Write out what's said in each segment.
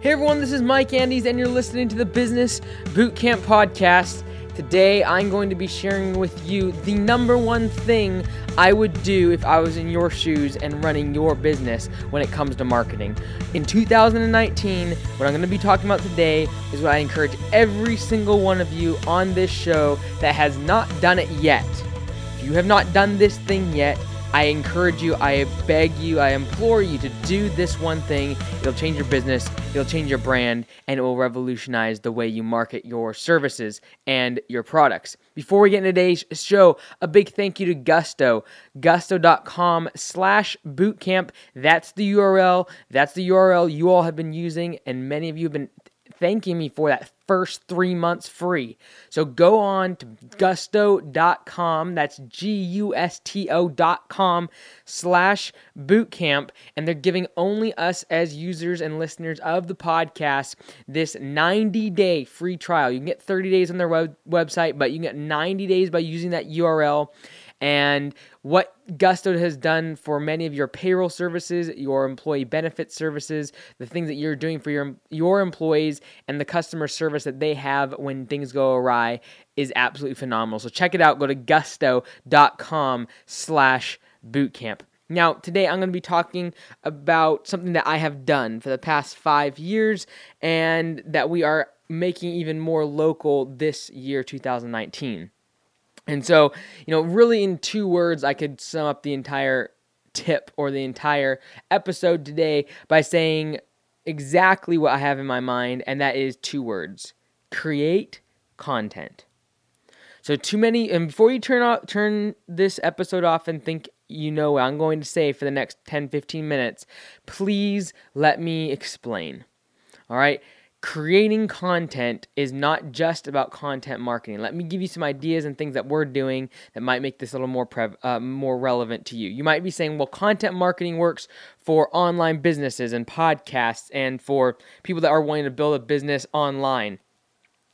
Hey everyone, this is Mike Andes, and you're listening to the Business Bootcamp Podcast. Today, I'm going to be sharing with you the number one thing I would do if I was in your shoes and running your business when it comes to marketing. In 2019, what I'm going to be talking about today is what I encourage every single one of you on this show that has not done it yet. If you have not done this thing yet, I encourage you, I beg you, I implore you to do this one thing. It'll change your business, it'll change your brand, and it will revolutionize the way you market your services and your products. Before we get into today's show, a big thank you to Gusto. Gusto.com slash bootcamp. That's the URL. That's the URL you all have been using, and many of you have been thanking me for that first three months free. So go on to gusto.com, that's G U S T O.com slash bootcamp, and they're giving only us as users and listeners of the podcast this 90 day free trial. You can get 30 days on their web- website, but you can get 90 days by using that URL. And what Gusto has done for many of your payroll services, your employee benefit services, the things that you're doing for your your employees and the customer service that they have when things go awry is absolutely phenomenal. So check it out. Go to gusto.com slash bootcamp. Now, today I'm going to be talking about something that I have done for the past five years and that we are making even more local this year, 2019. And so, you know, really in two words, I could sum up the entire tip or the entire episode today by saying exactly what I have in my mind, and that is two words create content. So, too many, and before you turn off, turn this episode off and think you know what I'm going to say for the next 10 15 minutes, please let me explain. All right creating content is not just about content marketing. Let me give you some ideas and things that we're doing that might make this a little more uh, more relevant to you. You might be saying, "Well, content marketing works for online businesses and podcasts and for people that are wanting to build a business online."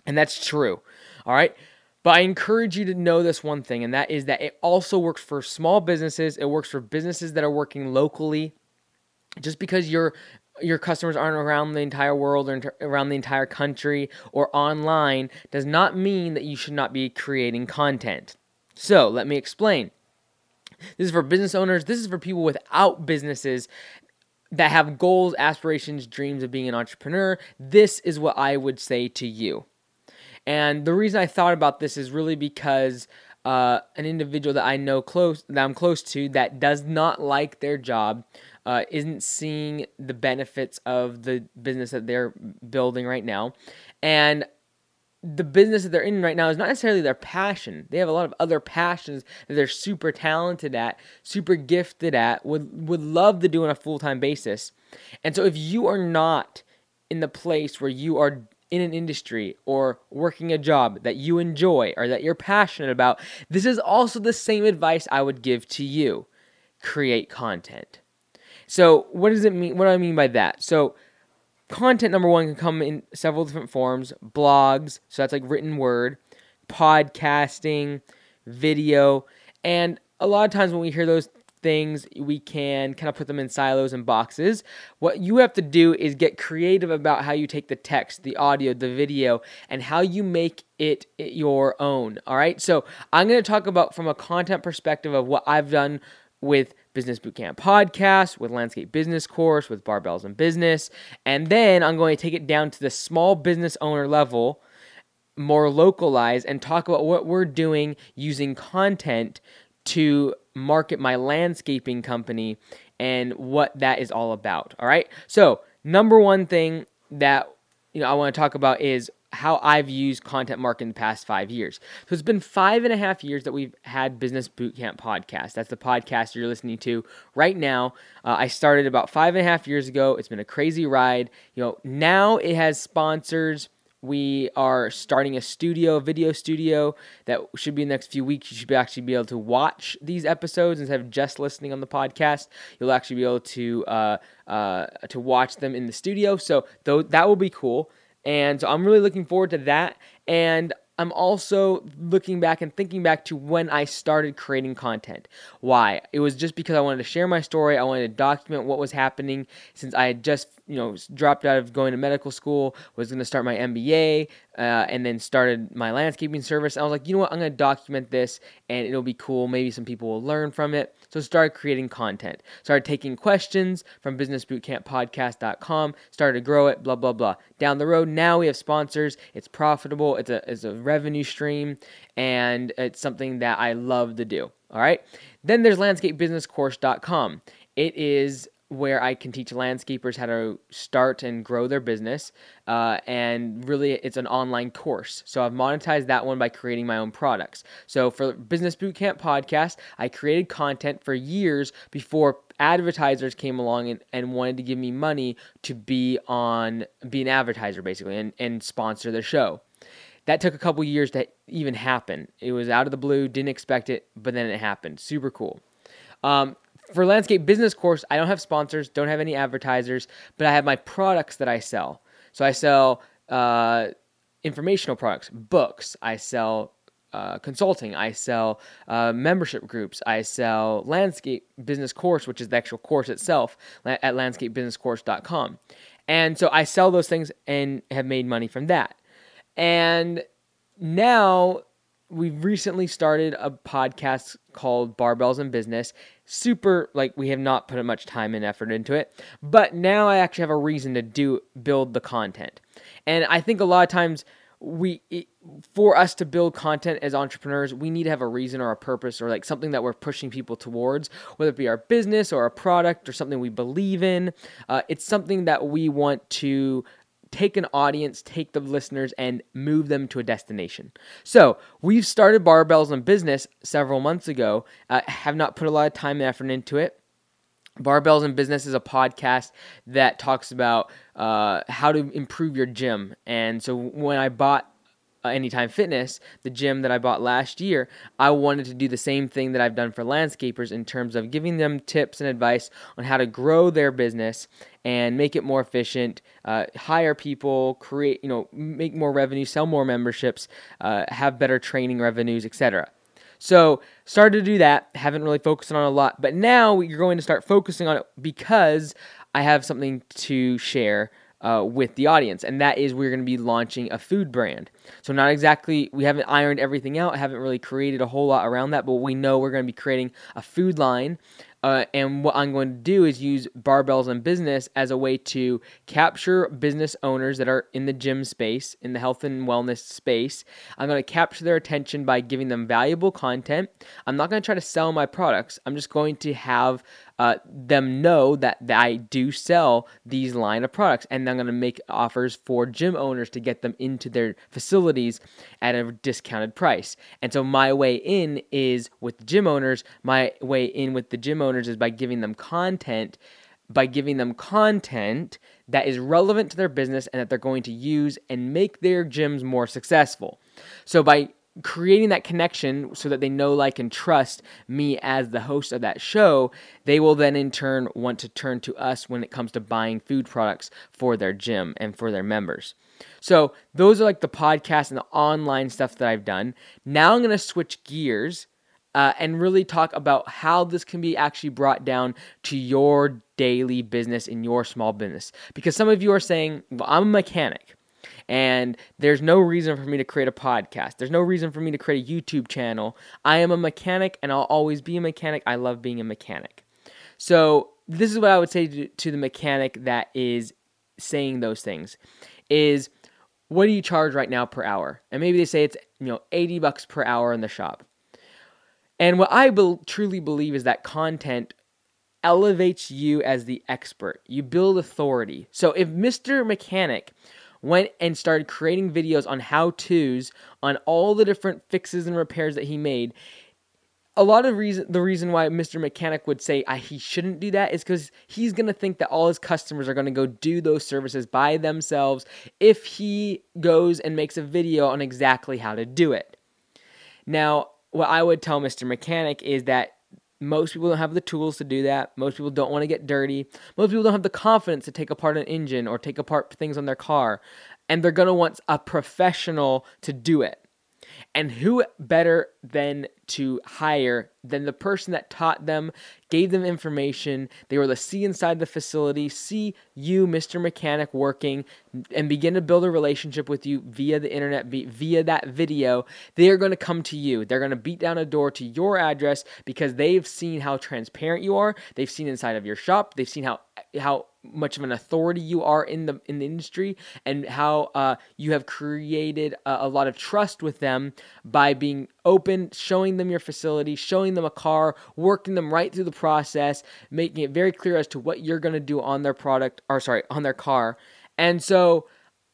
And that's true. All right? But I encourage you to know this one thing, and that is that it also works for small businesses. It works for businesses that are working locally. Just because you're your customers aren't around the entire world or around the entire country or online does not mean that you should not be creating content. So, let me explain. This is for business owners, this is for people without businesses that have goals, aspirations, dreams of being an entrepreneur. This is what I would say to you. And the reason I thought about this is really because uh, an individual that I know close, that I'm close to, that does not like their job, uh, isn't seeing the benefits of the business that they're building right now. And the business that they're in right now is not necessarily their passion. They have a lot of other passions that they're super talented at, super gifted at, would would love to do on a full-time basis. And so if you are not in the place where you are in an industry or working a job that you enjoy or that you're passionate about, this is also the same advice I would give to you. Create content. So, what does it mean? What do I mean by that? So, content number one can come in several different forms blogs, so that's like written word, podcasting, video, and a lot of times when we hear those things, we can kind of put them in silos and boxes. What you have to do is get creative about how you take the text, the audio, the video, and how you make it your own. All right. So I'm going to talk about from a content perspective of what I've done with Business Bootcamp podcast, with Landscape Business Course, with Barbells and Business. And then I'm going to take it down to the small business owner level, more localized, and talk about what we're doing using content to market my landscaping company and what that is all about. All right. So, number one thing that you know I want to talk about is how I've used content marketing the past five years. So it's been five and a half years that we've had Business Bootcamp podcast. That's the podcast you're listening to right now. Uh, I started about five and a half years ago. It's been a crazy ride. You know, now it has sponsors. We are starting a studio, a video studio that should be in the next few weeks. You should actually be able to watch these episodes instead of just listening on the podcast. You'll actually be able to uh, uh, to watch them in the studio. So though that will be cool. And so I'm really looking forward to that. And I'm also looking back and thinking back to when I started creating content. Why? It was just because I wanted to share my story. I wanted to document what was happening since I had just you know, dropped out of going to medical school, was going to start my MBA, uh, and then started my landscaping service. I was like, you know what, I'm going to document this, and it'll be cool. Maybe some people will learn from it. So start creating content. Start taking questions from businessbootcamppodcast.com. Start to grow it. Blah blah blah. Down the road, now we have sponsors. It's profitable. It's a it's a revenue stream, and it's something that I love to do. All right. Then there's landscapebusinesscourse.com. It is where I can teach landscapers how to start and grow their business. Uh, and really, it's an online course. So I've monetized that one by creating my own products. So for Business Bootcamp podcast, I created content for years before advertisers came along and, and wanted to give me money to be on be an advertiser basically and, and sponsor the show. That took a couple years to even happen. It was out of the blue, didn't expect it, but then it happened. Super cool. Um, for landscape business course, I don't have sponsors, don't have any advertisers, but I have my products that I sell. So I sell uh, informational products, books. I sell uh, consulting. I sell uh, membership groups. I sell landscape business course, which is the actual course itself at landscapebusinesscourse.com. And so I sell those things and have made money from that. And now we've recently started a podcast called Barbells in Business. Super, like we have not put much time and effort into it, but now I actually have a reason to do build the content. And I think a lot of times we for us to build content as entrepreneurs we need to have a reason or a purpose or like something that we're pushing people towards whether it be our business or a product or something we believe in uh, it's something that we want to take an audience, take the listeners, and move them to a destination. So we've started Barbells in Business several months ago. Uh, have not put a lot of time and effort into it. Barbells in Business is a podcast that talks about uh, how to improve your gym. And so when I bought uh, Anytime Fitness, the gym that I bought last year, I wanted to do the same thing that I've done for landscapers in terms of giving them tips and advice on how to grow their business and make it more efficient, uh, hire people, create, you know, make more revenue, sell more memberships, uh, have better training revenues, etc. So started to do that. Haven't really focused on a lot, but now you're going to start focusing on it because I have something to share uh, with the audience, and that is we're going to be launching a food brand. So, not exactly, we haven't ironed everything out, haven't really created a whole lot around that, but we know we're going to be creating a food line uh, and what I'm going to do is use barbells and business as a way to capture business owners that are in the gym space, in the health and wellness space. I'm going to capture their attention by giving them valuable content. I'm not going to try to sell my products. I'm just going to have uh, them know that, I do sell these line of products, and I'm going to make offers for gym owners to get them into their facilities at a discounted price. And so my way in is with the gym owners. My way in with the gym owners is by giving them content by giving them content that is relevant to their business and that they're going to use and make their gyms more successful. So by creating that connection so that they know, like, and trust me as the host of that show, they will then in turn want to turn to us when it comes to buying food products for their gym and for their members. So, those are like the podcast and the online stuff that I've done. Now I'm going to switch gears uh, and really talk about how this can be actually brought down to your daily business in your small business. Because some of you are saying, well, I'm a mechanic. And there's no reason for me to create a podcast. There's no reason for me to create a YouTube channel. I am a mechanic and I'll always be a mechanic. I love being a mechanic. So, this is what I would say to, to the mechanic that is saying those things is what do you charge right now per hour? And maybe they say it's, you know, 80 bucks per hour in the shop. And what I be- truly believe is that content elevates you as the expert. You build authority. So if Mr. Mechanic went and started creating videos on how to's on all the different fixes and repairs that he made. A lot of reason the reason why Mr. Mechanic would say he shouldn't do that is because he's gonna think that all his customers are gonna go do those services by themselves if he goes and makes a video on exactly how to do it. Now, what I would tell Mr. Mechanic is that most people don't have the tools to do that. Most people don't want to get dirty. Most people don't have the confidence to take apart an engine or take apart things on their car. And they're going to want a professional to do it. And who better than to hire than the person that taught them, gave them information. They were to see inside the facility, see you, Mr. Mechanic, working, and begin to build a relationship with you via the internet, via that video. They are going to come to you. They're going to beat down a door to your address because they've seen how transparent you are. They've seen inside of your shop. They've seen how how much of an authority you are in the in the industry and how uh, you have created a, a, lot of trust with them by being open showing them your facility showing them a car working them right through the process making it very clear as to what you're going to do on their product or sorry on their car and so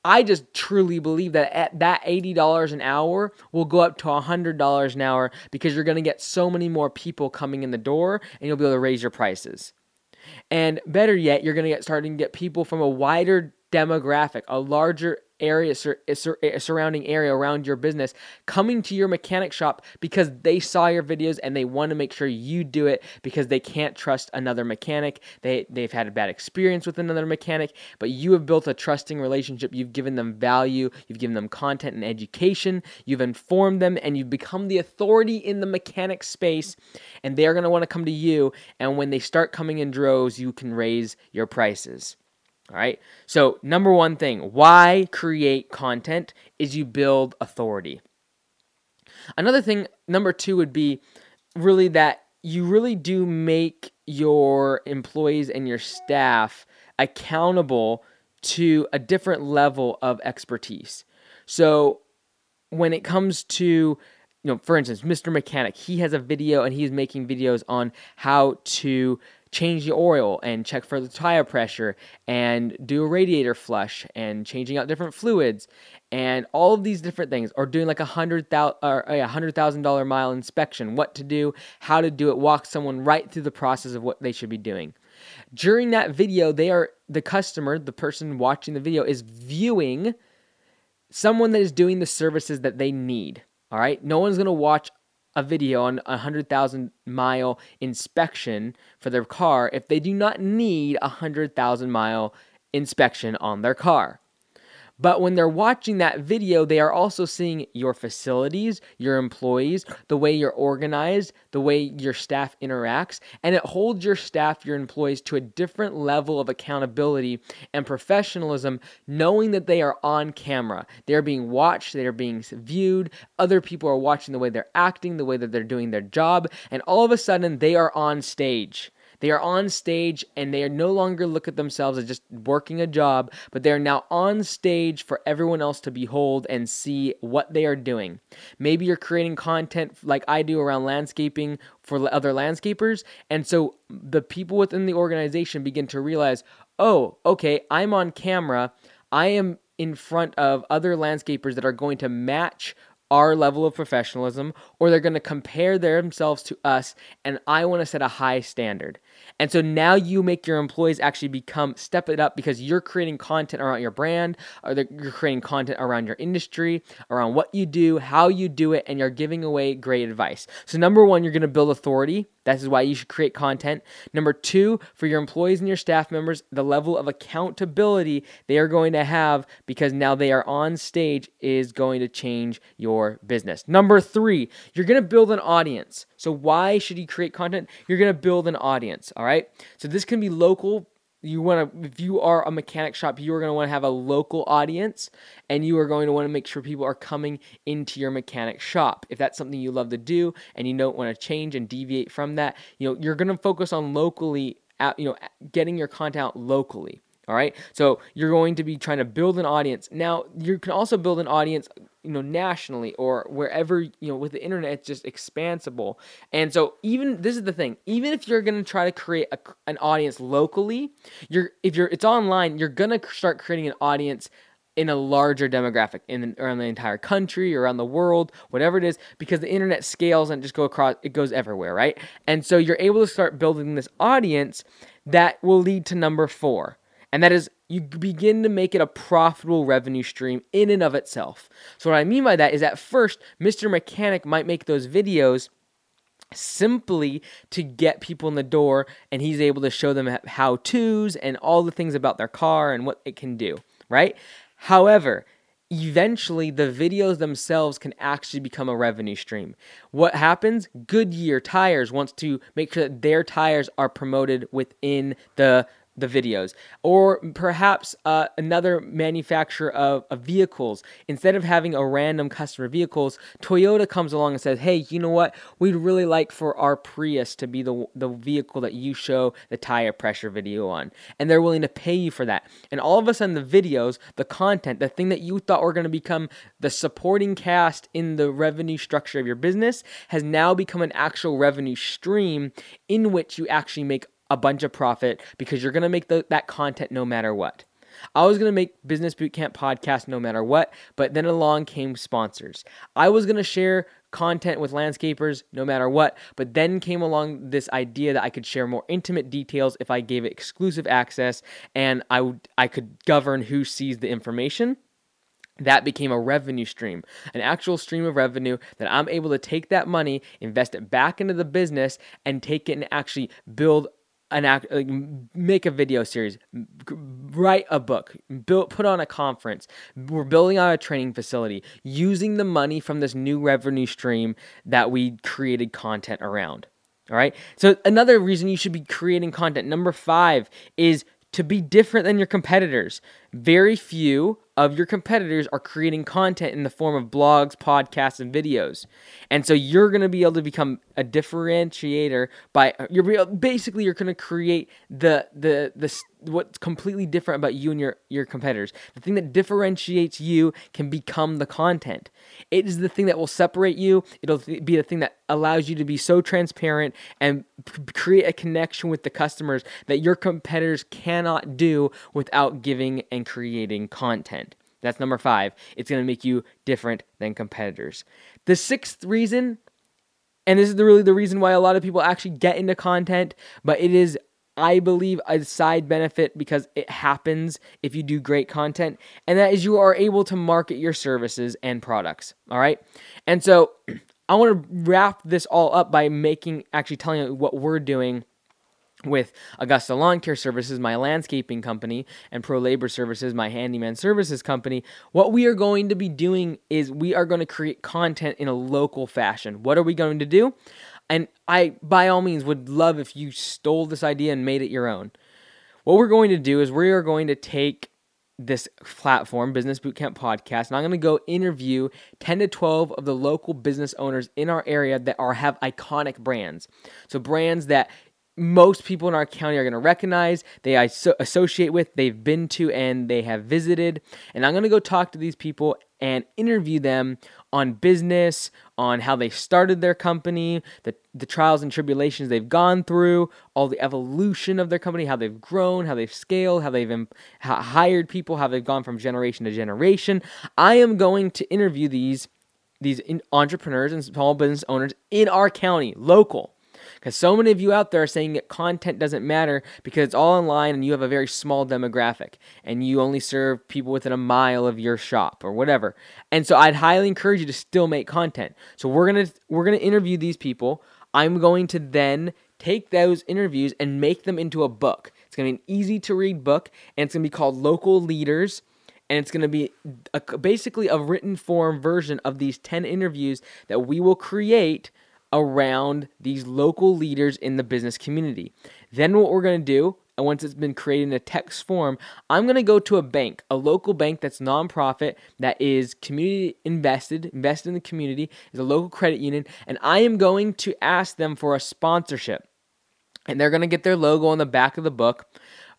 I just truly believe that at that $80 an hour will go up to $100 an hour because you're going to get so many more people coming in the door and you'll be able to raise your prices. And better yet, you're going to get starting to get people from a wider demographic, a larger area sur- eh, sur- eh, surrounding area around your business coming to your mechanic shop because they saw your videos and they want to make sure you do it because they can't trust another mechanic. They they've had a bad experience with another mechanic but you have built a trusting relationship. You've given them value. You've given them content and education. You've informed them and you've become the authority in the mechanic space and they're going to want to come to you and when they start coming in droves you can raise your prices all right. So, number one thing why create content is you build authority. Another thing, number two, would be really that you really do make your employees and your staff accountable to a different level of expertise. So, when it comes to you know, for instance, Mr. Mechanic, he has a video and he's making videos on how to change the oil and check for the tire pressure and do a radiator flush and changing out different fluids. And all of these different things or doing like a hundred thousand or a hundred thousand dollar mile inspection what to do how to do it walk someone right through the process of what they should be doing. During that video they are the customer the person watching the video is viewing someone that is doing the services that they need all right? No one's going to watch a video on a 100,000 mile inspection for their car if they do not need a 100,000 mile inspection on their car. But when they're watching that video, they are also seeing your facilities, your employees, the way you're organized, the way your staff interacts, and it holds your staff, your employees to a different level of accountability and professionalism, knowing that they are on camera. They're being watched, they are being viewed, other people are watching the way they're acting, the way that they're doing their job, and all of a sudden they are on stage. They are on stage and they are no longer look at themselves as just working a job, but they are now on stage for everyone else to behold and see what they are doing. Maybe you're creating content like I do around landscaping for other landscapers, and so the people within the organization begin to realize, "Oh, okay, I'm on camera. I am in front of other landscapers that are going to match our level of professionalism or they're going to compare themselves to us and I want to set a high standard. And so now you make your employees actually become step it up because you're creating content around your brand or you're creating content around your industry, around what you do, how you do it and you're giving away great advice. So number 1, you're to build authority. That is why you should create content. Number 2, for your employees and your staff members, the level of accountability they are going to have because now they are on stage is going to change your your business. Number three, you're going to build an audience. So, why should you create content? You're to build an audience. All right. So, this can be local. You want to, if you are a mechanic shop, you are going to want to have a local audience and you are going to want to make sure people are coming into your mechanic shop. If that's something you love to do and you don't want to change and deviate from that, you know, you're going to focus on locally, you know, getting your content out locally. All right. So you're going to be trying to build an audience. Now, you can also build an audience, you know, nationally or wherever, you know, with the internet, it's just expansible. And so even this is the thing, even if you're going to try to create a, an audience locally, you're if you're it's online, you're going to start creating an audience in a larger demographic in around the entire country around the world whatever it is because the internet scales and just go across it goes everywhere right and so you're able to start building this audience that will lead to number 4 and that is you begin to make it a profitable revenue stream in and of itself. So, what I mean by that is at first, Mr. Mechanic might make those videos simply to get people in the door, and he's able to show them how to's and all the things about their car and what it can do, right? However, eventually the videos themselves can actually become a revenue stream. What happens? Goodyear Tires wants to make sure that their tires are promoted within the the videos. Or perhaps uh, another manufacturer of, of, vehicles. Instead of having a random customer vehicles toyota comes along and says hey you know what? We'd really like for our prius to be the, the vehicle that you show the tire pressure video on. And they're willing to pay you for that. And all of a sudden the videos the content the thing that you thought were going to become the supporting cast in the revenue structure of your business has now become an actual revenue stream in which you actually make a bunch of profit because you're going to make the, that content no matter what. I was going to make Business Bootcamp podcast no matter what, but then along came sponsors. I was going to share content with landscapers no matter what, but then came along this idea that I could share more intimate details if I gave it exclusive access and I I could govern who sees the information that became a revenue stream, an actual stream of revenue that I'm able to take that money, invest it back into the business, and take it and actually build an act, like, make a video series, write a book, build, put on a conference. We're building out a training facility using the money from this new revenue stream that we created content around. All right. So another reason you should be creating content. Number five is to be different than your competitors. Very few of your competitors are creating content in the form of blogs, podcasts, and videos. And so you're going to be able to become a differentiator by you're basically you're going to create the the the what's completely different about you and your your competitors. The thing that differentiates you can become the content. It is the thing that will separate you. It'll be the thing that allows you to be so transparent and create a connection with the customers that your competitors cannot do without giving and creating content. That's number five. It's going to make you different than competitors. The sixth reason, and this is the, really the reason why a lot of people actually get into content, but it is, I believe, a side benefit because it happens if you do great content, and that is you are able to market your services and products. All right. And so I want to wrap this all up by making, actually telling you what we're doing with Augusta Lawn Care Services, my landscaping company, and Pro Labor Services, my handyman services company, what we are going to be doing is we are going to create content in a local fashion. What are we going to do? And I, by all means, would love if you stole this idea and made it your own. What we're going to do is we are going to take this platform, Business Bootcamp Podcast, and I'm going to go interview 10 to 12 of the local business owners in our area that are have iconic brands. So brands that most people in our county are going to recognize, they associate with, they've been to, and they have visited. And I'm going to go talk to these people and interview them on business, on how they started their company, the, the trials and tribulations they've gone through, all the evolution of their company, how they've grown, how they've scaled, how they've Im- hired people, how they've gone from generation to generation. I am going to interview these these entrepreneurs and small business owners in our county, local. Because so many of you out there are saying that content doesn't matter because it's all online and you have a very small demographic and you only serve people within a mile of your shop or whatever. And so I'd highly encourage you to still make content. So we're gonna we're gonna interview these people. I'm going to then take those interviews and make them into a book. It's gonna be an easy to read book and it's gonna be called Local Leaders and it's going to be a, basically a written form version of these 10 interviews that we will create around these local leaders in the business community. Then, what we're going to do, and once it's been created in a text form, I'm going to go to a bank, a local bank that's nonprofit, that is community invested, invested in the community, is a local credit union, and I am going to ask them for a sponsorship. And they're going to get their logo on the back of the book.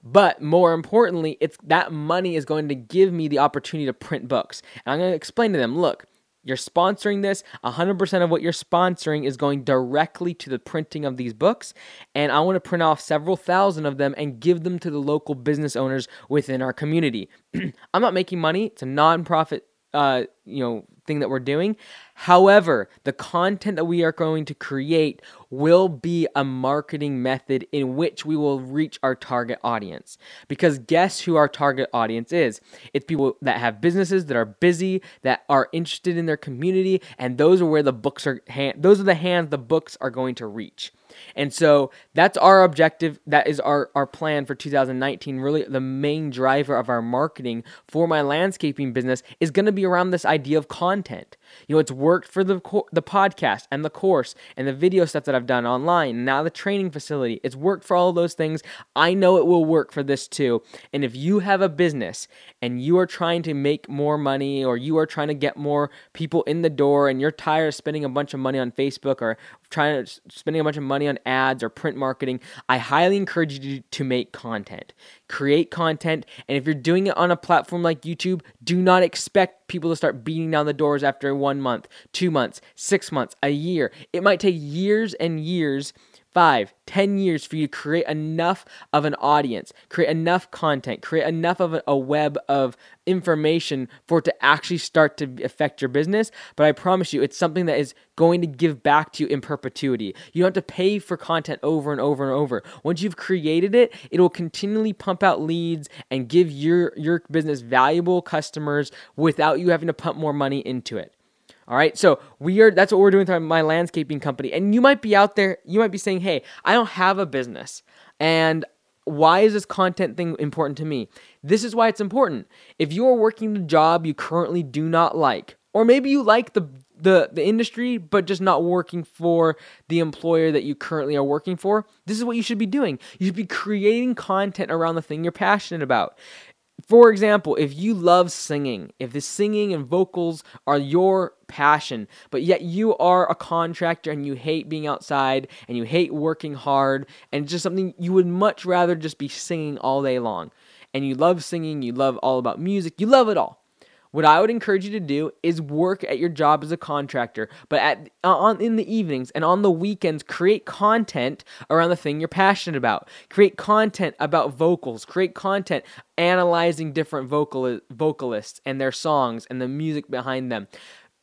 But more importantly, it's that money is going to give me the opportunity to print books. And I'm going to explain to them, look, you're sponsoring this. 100% of what you're sponsoring is going directly to the printing of these books. And I want to print off several thousand of them and give them to the local business owners within our community. I'm not making money, it's a nonprofit uh, you know thing that we're doing. However, the content that we are going to create will be a marketing method in which we will reach our target audience. Because guess who our target audience is? It's people that have businesses that are busy, that are interested in their community, and those are where the books are hand, those are the hands the books are going to reach. And so that's our objective. That is our, our plan for 2019. Really, the main driver of our marketing for my landscaping business is going to be around this idea of content. You know, it's worked for the the podcast and the course and the video stuff that I've done online. Now the training facility. It's worked for all those things. I know it will work for this too. And if you have a business and you are trying to make more money or you are trying to get more people in the door and you're tired of spending a bunch of money on Facebook or trying to spending a bunch of money on ads or print marketing, I highly encourage you to, make content. Create content, and if you're doing it on a platform like YouTube, do not expect people to start beating down the doors after one month, two months, six months, a year. It might take years and years five, ten years for you to create enough of an audience, create enough content, create enough of a web of information for it to actually start to affect your business. But I promise you, it's something that is going to give back to you in perpetuity. You don't have to pay for content over and over and over. Once you've created it, it will continually pump out leads and give your your business valuable customers without you having to pump more money into it. All right. So we are that's what we're doing with my landscaping company. And you might be out there, you might be saying, "Hey, I don't have a business." And why is this content thing important to me? This is why it's important. If you are working a job you currently do not like, or maybe you like the the the industry but just not working for the employer that you currently are working for, this is what you should be doing. You should be creating content around the thing you're passionate about for example, if you love singing, if the singing and vocals are your passion, but yet you are a contractor and you hate being outside and you hate working hard and just something you would much rather just be singing all day long, and you love singing, you love all about music, you love it all. What I would encourage you to do is work at your job as a contractor, but at uh, on in the evenings and on the weekends create content around the thing you're passionate about. Create content about vocals, create content analyzing different vocal vocalists and their songs and the music behind them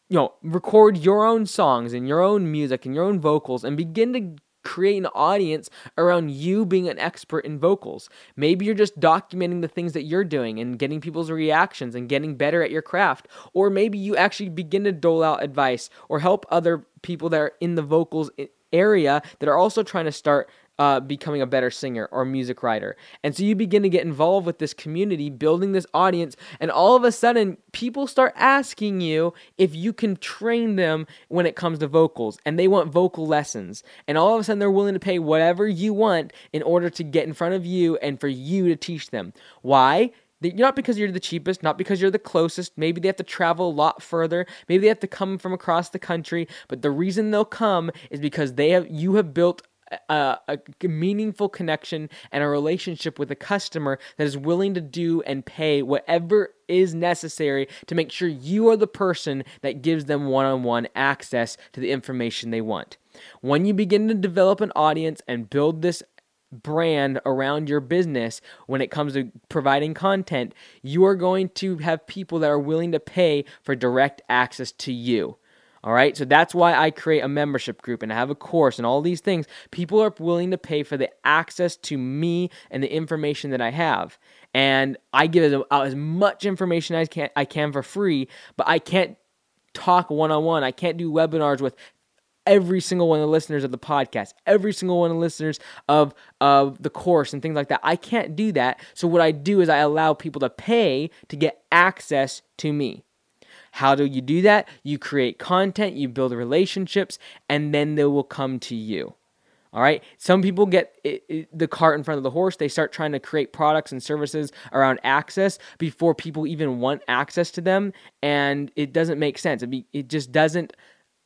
you know, record your own songs and your own music and your own vocals and begin to create an audience around you being an expert in vocals. Maybe you're just documenting the things that you're doing and getting people's reactions and getting better at your craft. Or maybe you actually begin to dole out advice or help other people that are in the vocals area that are also trying to start uh, becoming a better singer or music writer. And so you begin to get involved with this community, building this audience, and all of a sudden, people start asking you if you can train them when it comes to vocals, and they want vocal lessons. And all of a sudden, they're willing to pay whatever you want in order to get in front of you and for you to teach them. Why? not because you're the cheapest, not because you're the closest. Maybe they have to travel a lot further. Maybe they have to come from across the country. But the reason they'll come is because they have you have built a, a, meaningful connection and a relationship with a customer that is willing to do and pay whatever is necessary to make sure you are the person that gives them one on one access to the information they want. When you begin to develop an audience and build this brand around your business when it comes to providing content, you are going to have people that are willing to pay for direct access to you. All right, so that's why I create a membership group and I have a course and all these things. People are willing to pay for the access to me and the information that I have. And I give out as much information as can, I can for free, but I can't talk one on one. I can't do webinars with every single one of the listeners of the podcast, every single one of the listeners of of the course and things like that. I can't do that. So what I do is I allow people to pay to get access to me. How do you do that? You create content, you build relationships, and then they will come to you. All right. Some people get it, it, the cart in front of the horse. They start trying to create products and services around access before people even want access to them. And it doesn't make sense. It, be, it just doesn't,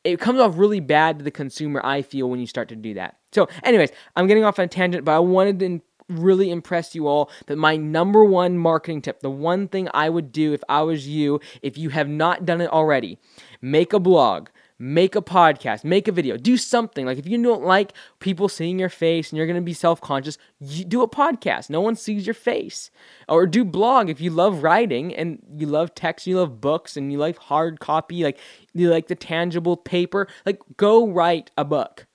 it comes off really bad to the consumer, I feel, when you start to do that. So, anyways, I'm getting off on a tangent, but I wanted to really impress you all that my number one marketing tip, the one thing I would do if I was you, if you have not done it already, make a blog. Make a podcast, make a video, do something. Like if you don't like people seeing your face and you're gonna be self conscious, you do a podcast. No one sees your face. Or do blog if you love writing and you love text, you love books, and you like hard copy, like you like the tangible paper. Like go write a book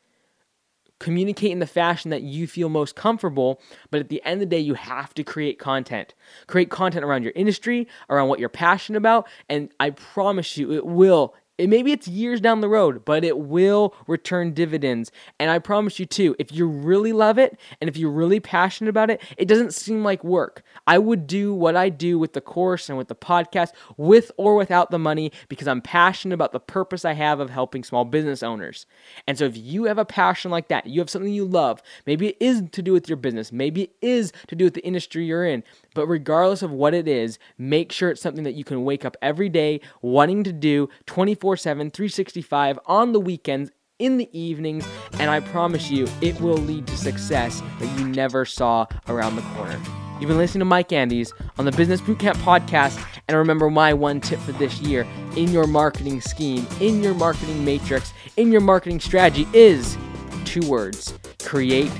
communicate in the fashion that you feel most comfortable, but at the end of the day, you have to create content. Create content around your industry, around what you're passionate about, and I promise you, it will It, maybe it's years down the road, but it will return dividends. And I promise you too, if you really love it and if you're really passionate about it, it doesn't seem like work. I would do what I do with the course and with the podcast, with or without the money, because I'm passionate about the purpose I have of helping small business owners. And so if you have a passion like that, you have something you love, maybe it is to do with your business, maybe it is to do with the industry you're in, but regardless of what it is, make sure it's something that you can wake up every day wanting to do 24 7, 365 on the weekends in the evenings, and I promise you, it will lead to success that you never saw around the corner. You've been listening to Mike Andes on the Business Bootcamp podcast, and remember my one tip for this year in your marketing scheme, in your marketing matrix, in your marketing strategy is two words create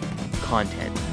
content.